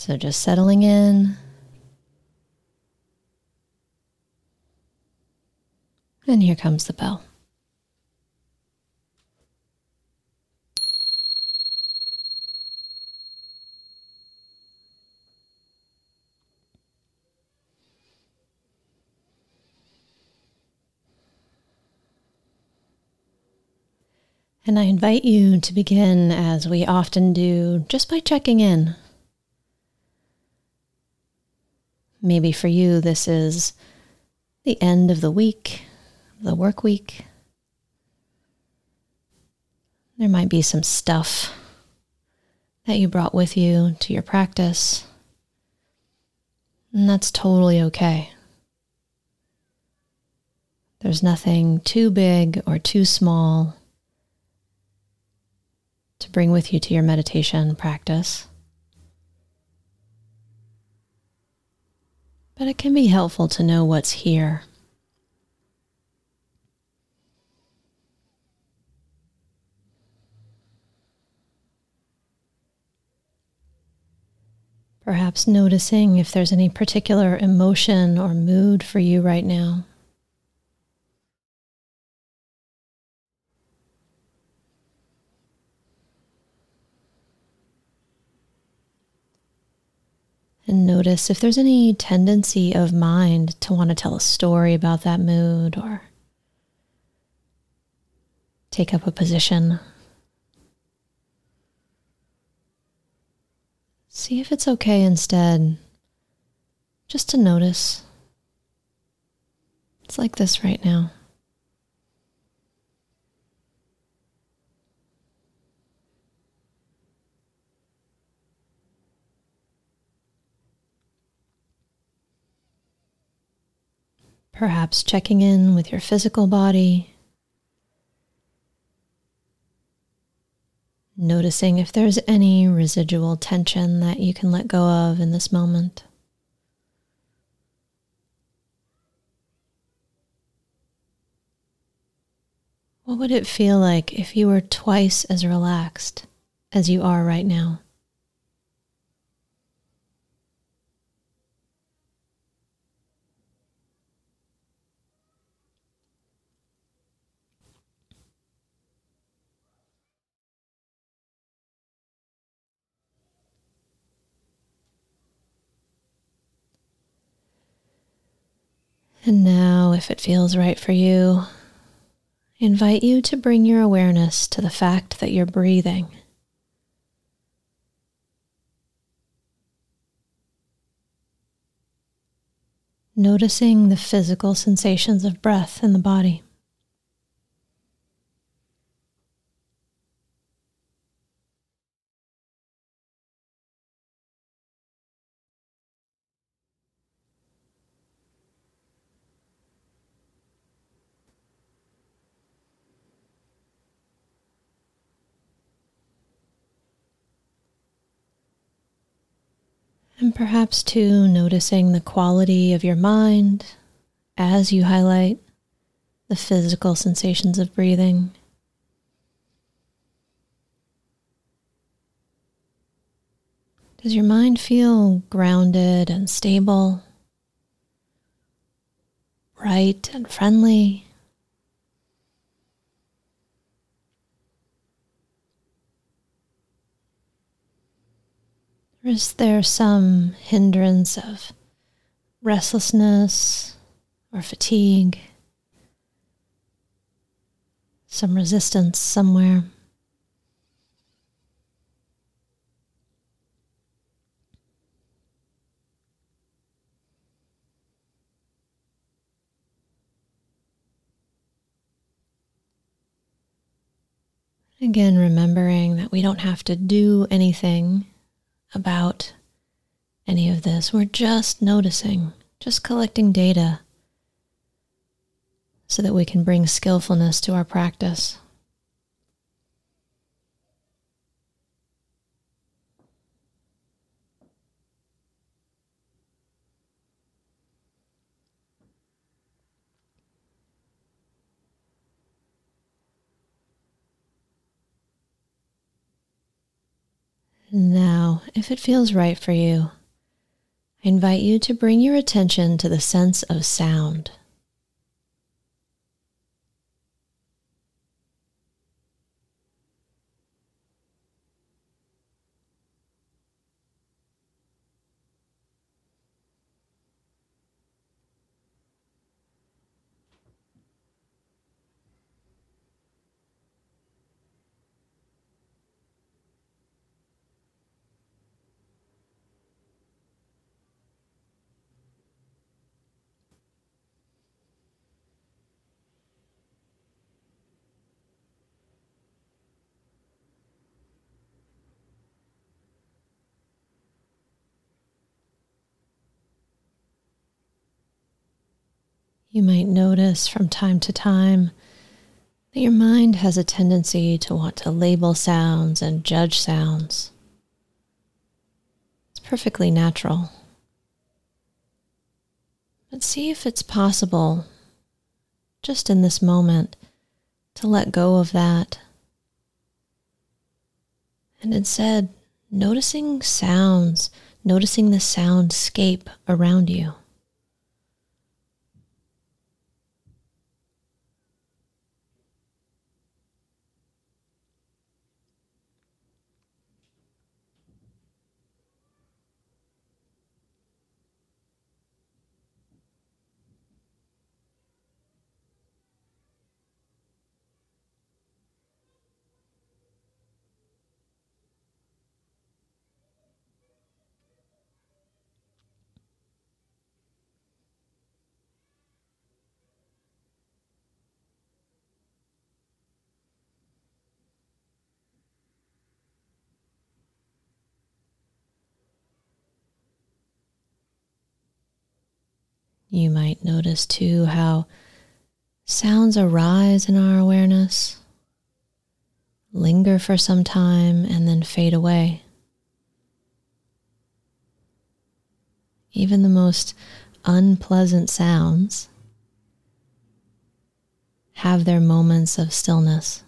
So just settling in. And here comes the bell. And I invite you to begin, as we often do, just by checking in. Maybe for you, this is the end of the week, the work week. There might be some stuff that you brought with you to your practice, and that's totally okay. There's nothing too big or too small to bring with you to your meditation practice. But it can be helpful to know what's here. Perhaps noticing if there's any particular emotion or mood for you right now. And notice if there's any tendency of mind to want to tell a story about that mood or take up a position. See if it's okay instead just to notice. It's like this right now. Perhaps checking in with your physical body. Noticing if there's any residual tension that you can let go of in this moment. What would it feel like if you were twice as relaxed as you are right now? And now, if it feels right for you, I invite you to bring your awareness to the fact that you're breathing. Noticing the physical sensations of breath in the body. And perhaps too noticing the quality of your mind as you highlight the physical sensations of breathing. Does your mind feel grounded and stable, bright and friendly? Or is there some hindrance of restlessness or fatigue? Some resistance somewhere? Again, remembering that we don't have to do anything about any of this. We're just noticing, just collecting data so that we can bring skillfulness to our practice. Now, if it feels right for you, I invite you to bring your attention to the sense of sound. You might notice from time to time that your mind has a tendency to want to label sounds and judge sounds. It's perfectly natural. But see if it's possible, just in this moment, to let go of that. And instead, noticing sounds, noticing the soundscape around you. You might notice too how sounds arise in our awareness, linger for some time, and then fade away. Even the most unpleasant sounds have their moments of stillness.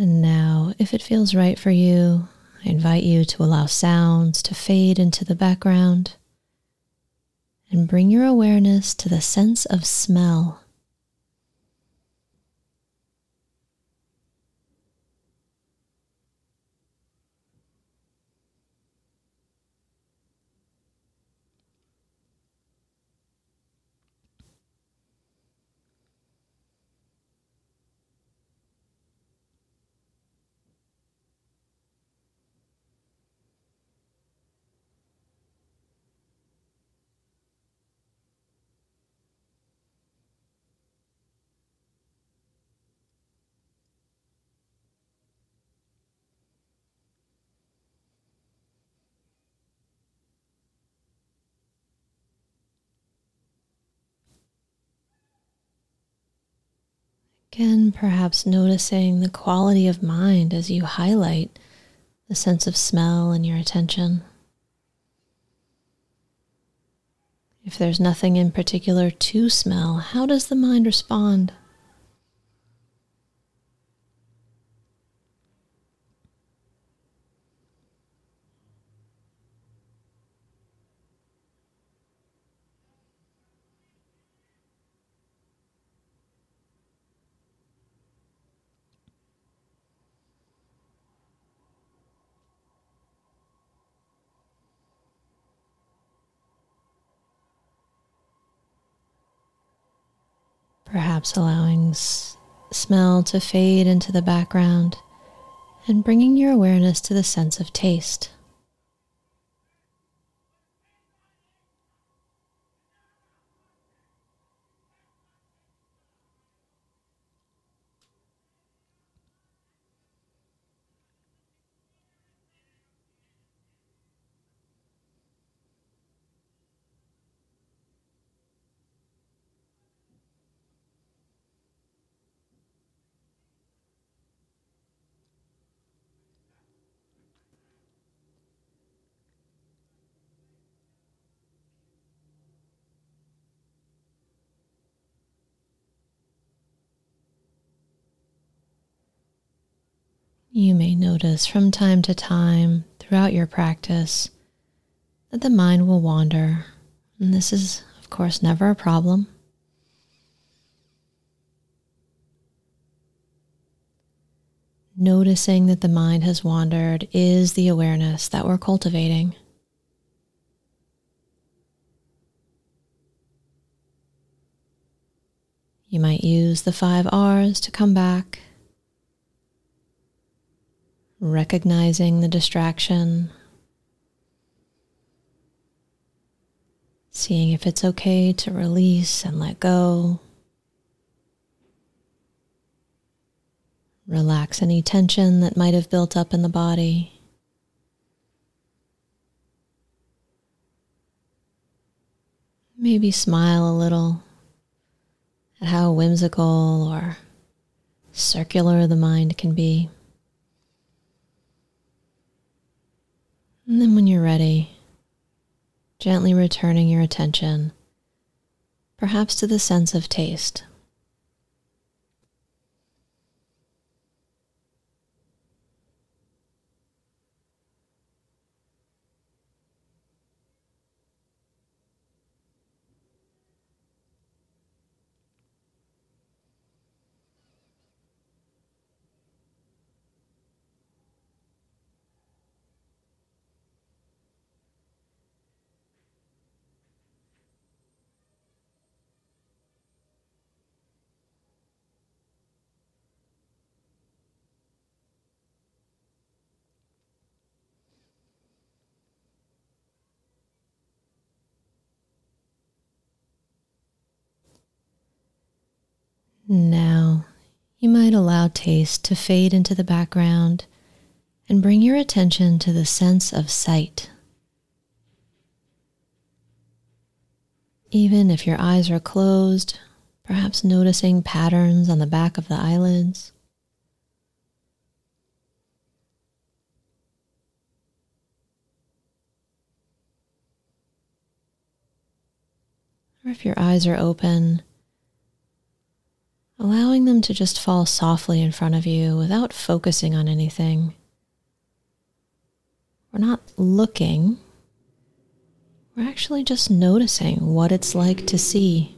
And now, if it feels right for you, I invite you to allow sounds to fade into the background and bring your awareness to the sense of smell. Again, perhaps noticing the quality of mind as you highlight the sense of smell in your attention. If there's nothing in particular to smell, how does the mind respond? Perhaps allowing smell to fade into the background and bringing your awareness to the sense of taste. You may notice from time to time throughout your practice that the mind will wander, and this is, of course, never a problem. Noticing that the mind has wandered is the awareness that we're cultivating. You might use the five R's to come back recognizing the distraction, seeing if it's okay to release and let go. Relax any tension that might have built up in the body. Maybe smile a little at how whimsical or circular the mind can be. And then when you're ready, gently returning your attention, perhaps to the sense of taste. Now, you might allow taste to fade into the background and bring your attention to the sense of sight. Even if your eyes are closed, perhaps noticing patterns on the back of the eyelids. Or if your eyes are open, allowing them to just fall softly in front of you without focusing on anything. We're not looking, we're actually just noticing what it's like to see.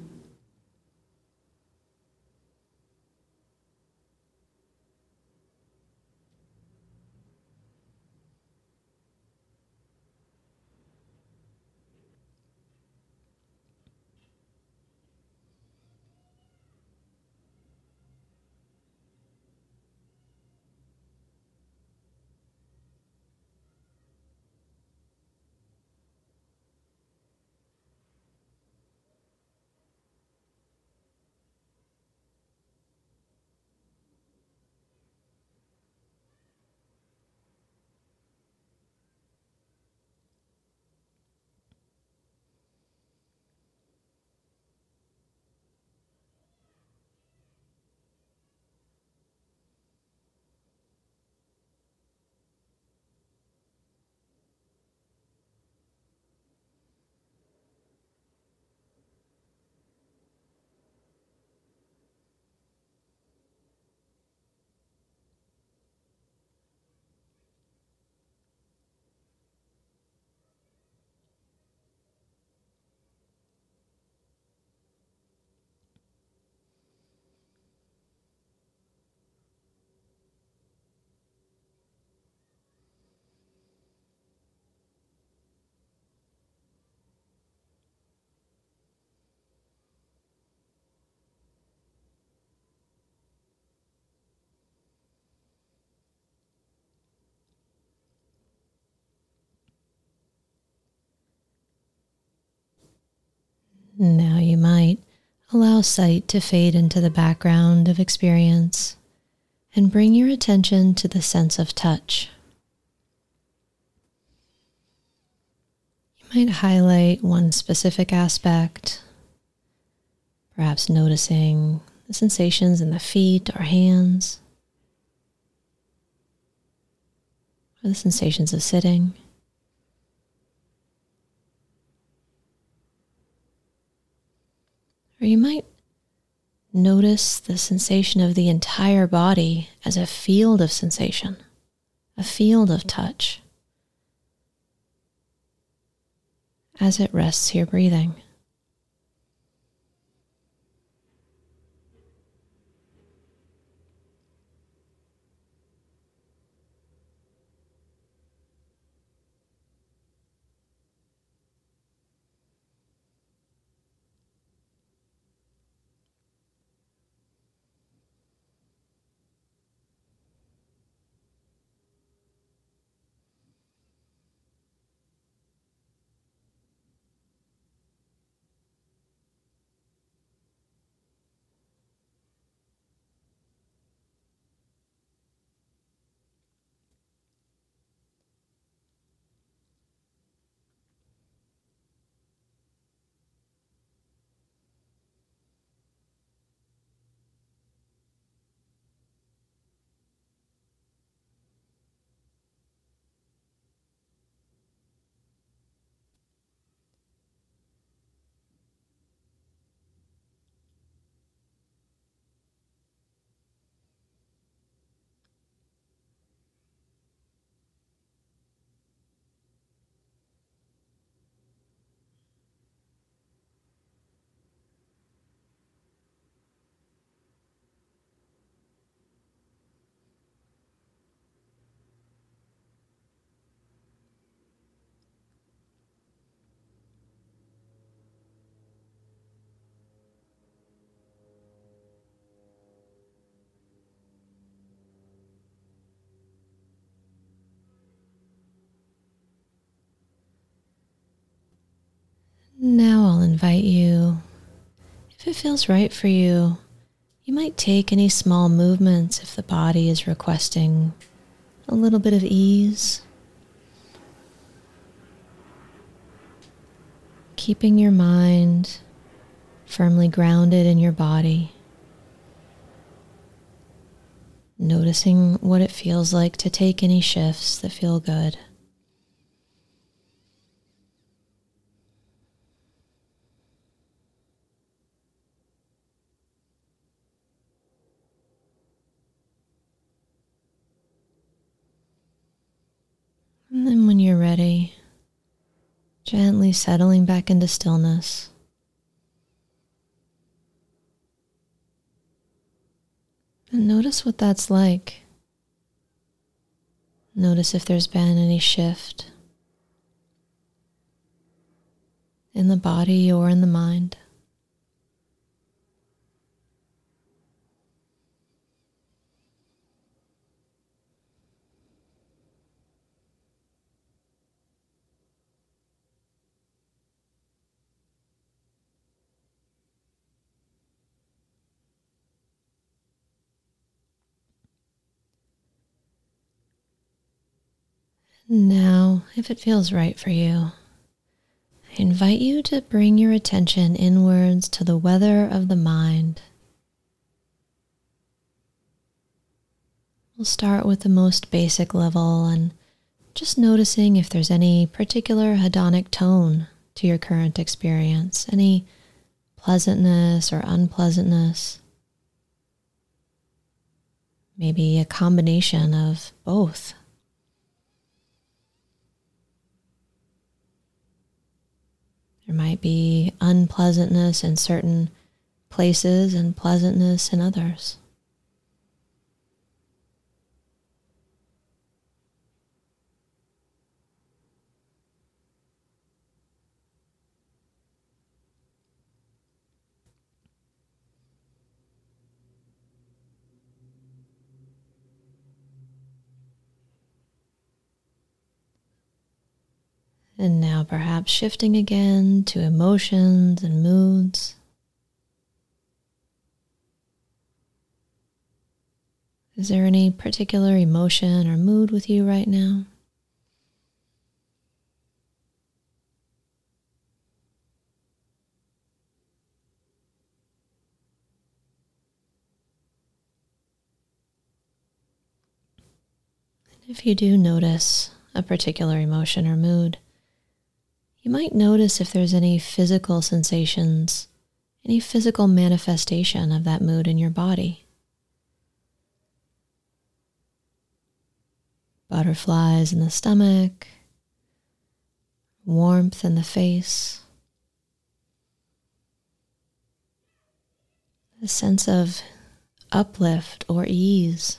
Now you might allow sight to fade into the background of experience and bring your attention to the sense of touch. You might highlight one specific aspect, perhaps noticing the sensations in the feet or hands, or the sensations of sitting. Or you might notice the sensation of the entire body as a field of sensation, a field of touch, as it rests here breathing. Now I'll invite you, if it feels right for you, you might take any small movements if the body is requesting a little bit of ease. Keeping your mind firmly grounded in your body. Noticing what it feels like to take any shifts that feel good. And then when you're ready, settling back into stillness. And notice what that's like. Notice if there's been any shift in the body or in the mind. Now, if it feels right for you, I invite you to bring your attention inwards to the weather of the mind. We'll start with the most basic level and just noticing if there's any particular hedonic tone to your current experience, any pleasantness or unpleasantness. Maybe a combination of both. There might be unpleasantness in certain places and pleasantness in others. And now perhaps shifting again to emotions and moods. Is there any particular emotion or mood with you right now? If you do notice a particular emotion or mood, you might notice if there's any physical sensations, any physical manifestation of that mood in your body. Butterflies in the stomach, warmth in the face, a sense of uplift or ease.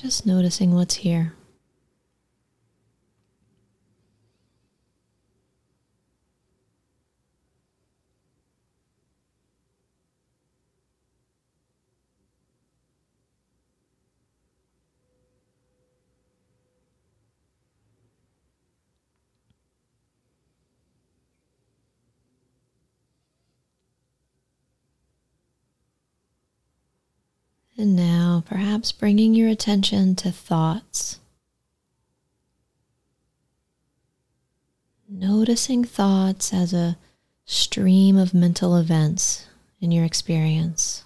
Just noticing what's here. And now, perhaps bringing your attention to thoughts. Noticing thoughts as a stream of mental events in your experience.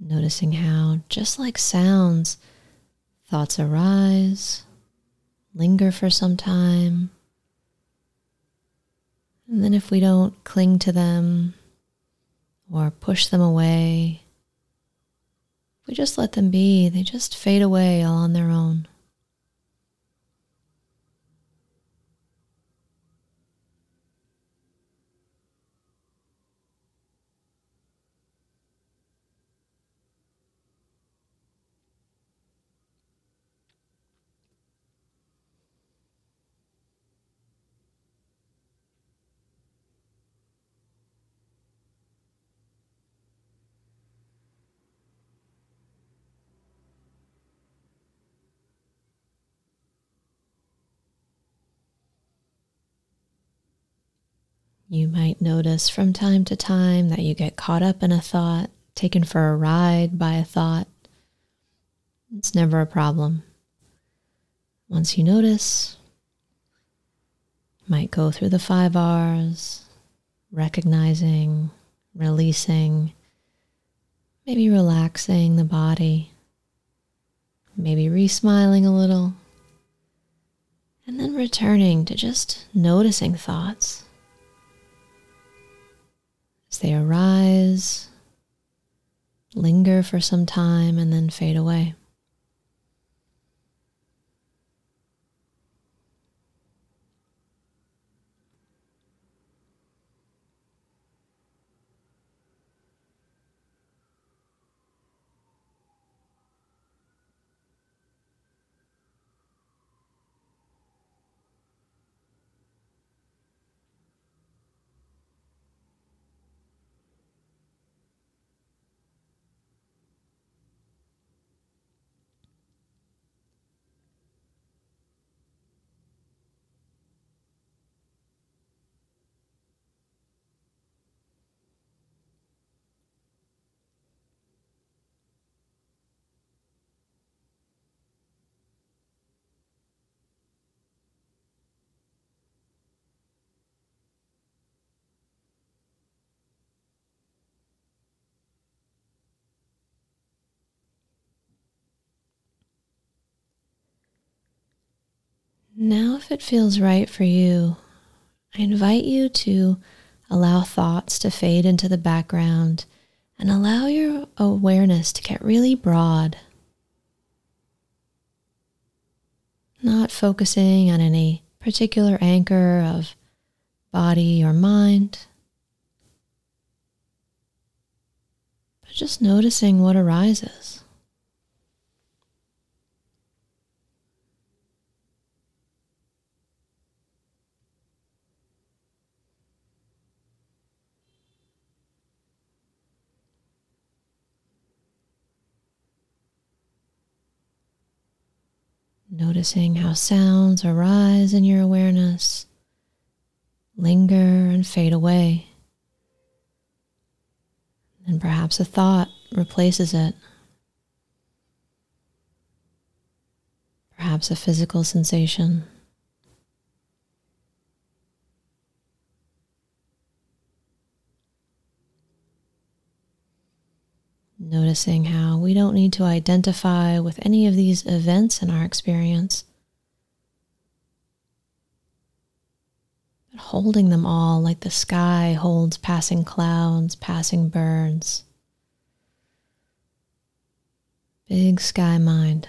Noticing how, just like sounds, thoughts arise, linger for some time, and then if we don't cling to them or push them away, we just let them be, they just fade away all on their own. You might notice from time to time that you get caught up in a thought, taken for a ride by a thought. It's never a problem. Once you notice, might go through the five R's, recognizing, releasing, maybe relaxing the body, maybe re-smiling a little, and then returning to just noticing thoughts as they arise, linger for some time, and then fade away. Now, if it feels right for you, I invite you to allow thoughts to fade into the background and allow your awareness to get really broad. Not focusing on any particular anchor of body or mind, but just noticing what arises. Noticing how sounds arise in your awareness, linger and fade away. And perhaps a thought replaces it. Perhaps a physical sensation. Noticing how we don't need to identify with any of these events in our experience, but holding them all like the sky holds passing clouds, passing birds. Big sky mind.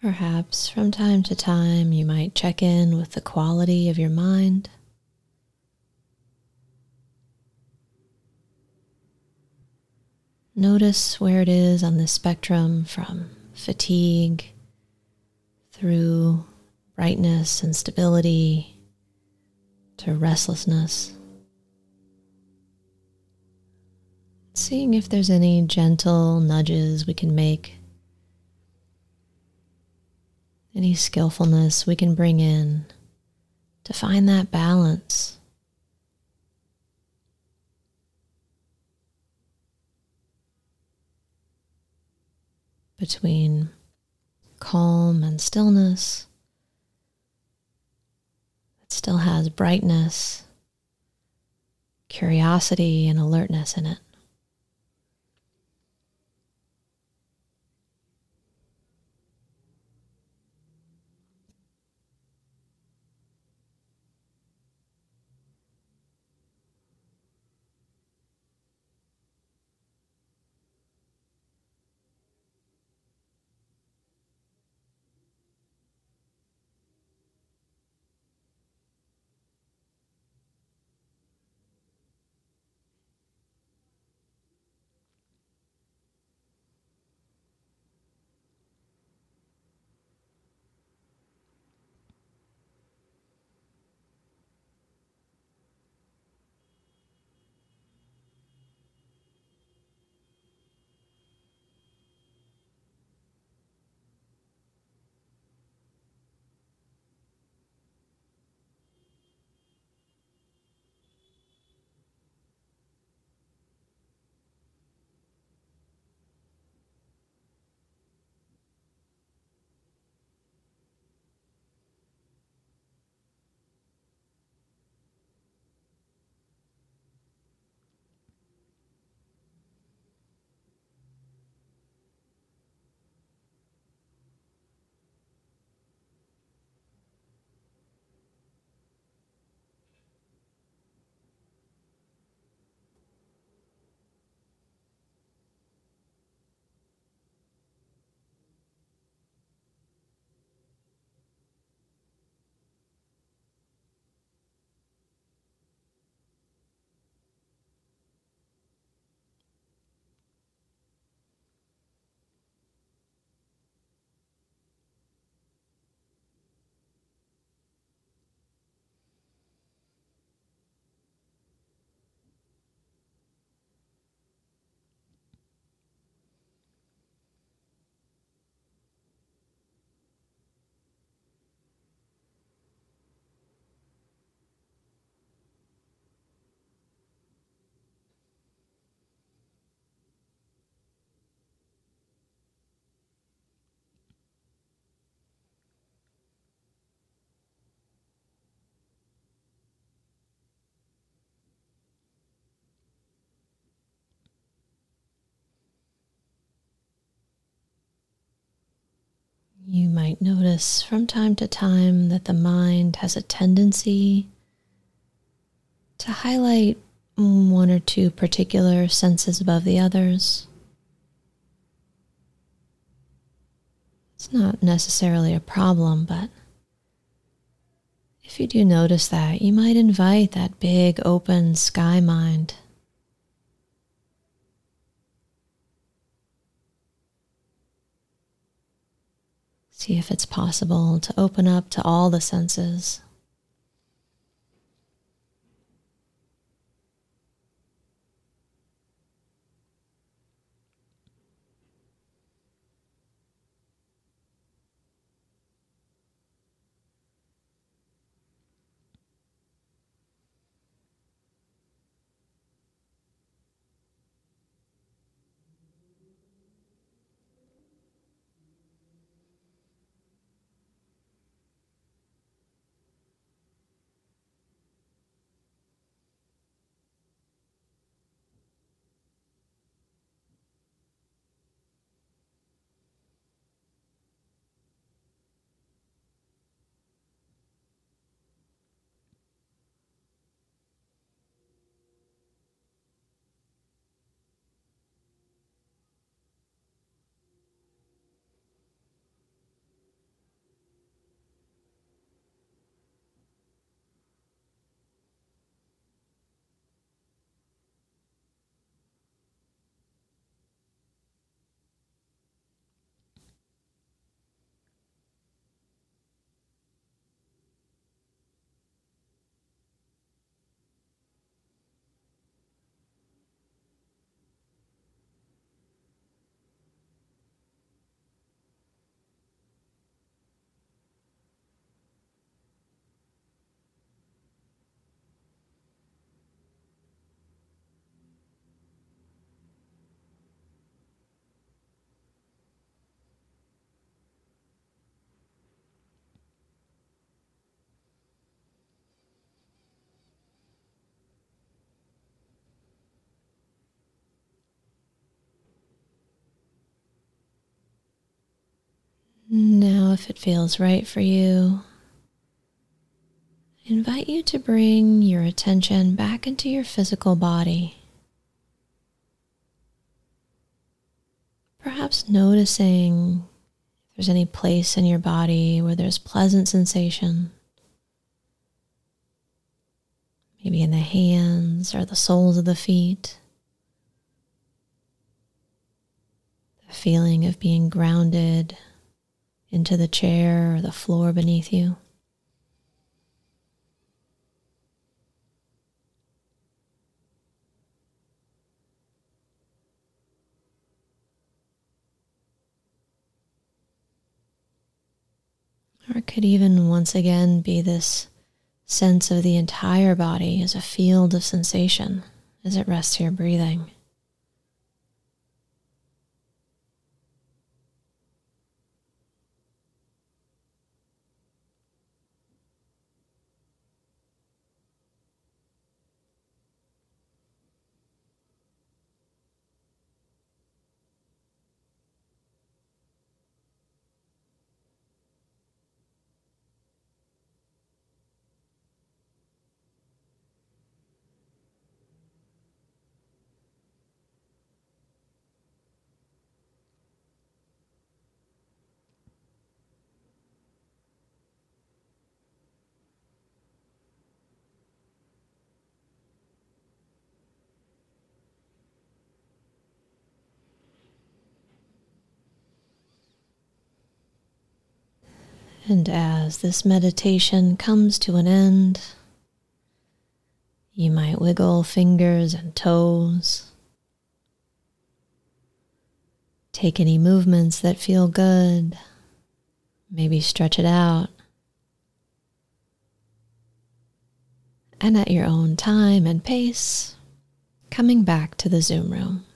Perhaps from time to time you might check in with the quality of your mind. Notice where it is on the spectrum from fatigue through brightness and stability to restlessness. Seeing if there's any gentle nudges we can make any skillfulness we can bring in to find that balance. Between calm and stillness, it still has brightness, curiosity, and alertness in it. Might notice from time to time that the mind has a tendency to highlight one or two particular senses above the others. It's not necessarily a problem, but if you do notice that, you might invite that big open sky mind. See if it's possible to open up to all the senses. Now, if it feels right for you, I invite you to bring your attention back into your physical body. Perhaps noticing if there's any place in your body where there's pleasant sensation. Maybe in the hands or the soles of the feet. The feeling of being grounded into the chair or the floor beneath you. Or it could even once again be this sense of the entire body as a field of sensation as it rests here breathing. And as this meditation comes to an end, you might wiggle fingers and toes. Take any movements that feel good. Maybe stretch it out. And at your own time and pace, coming back to the Zoom room.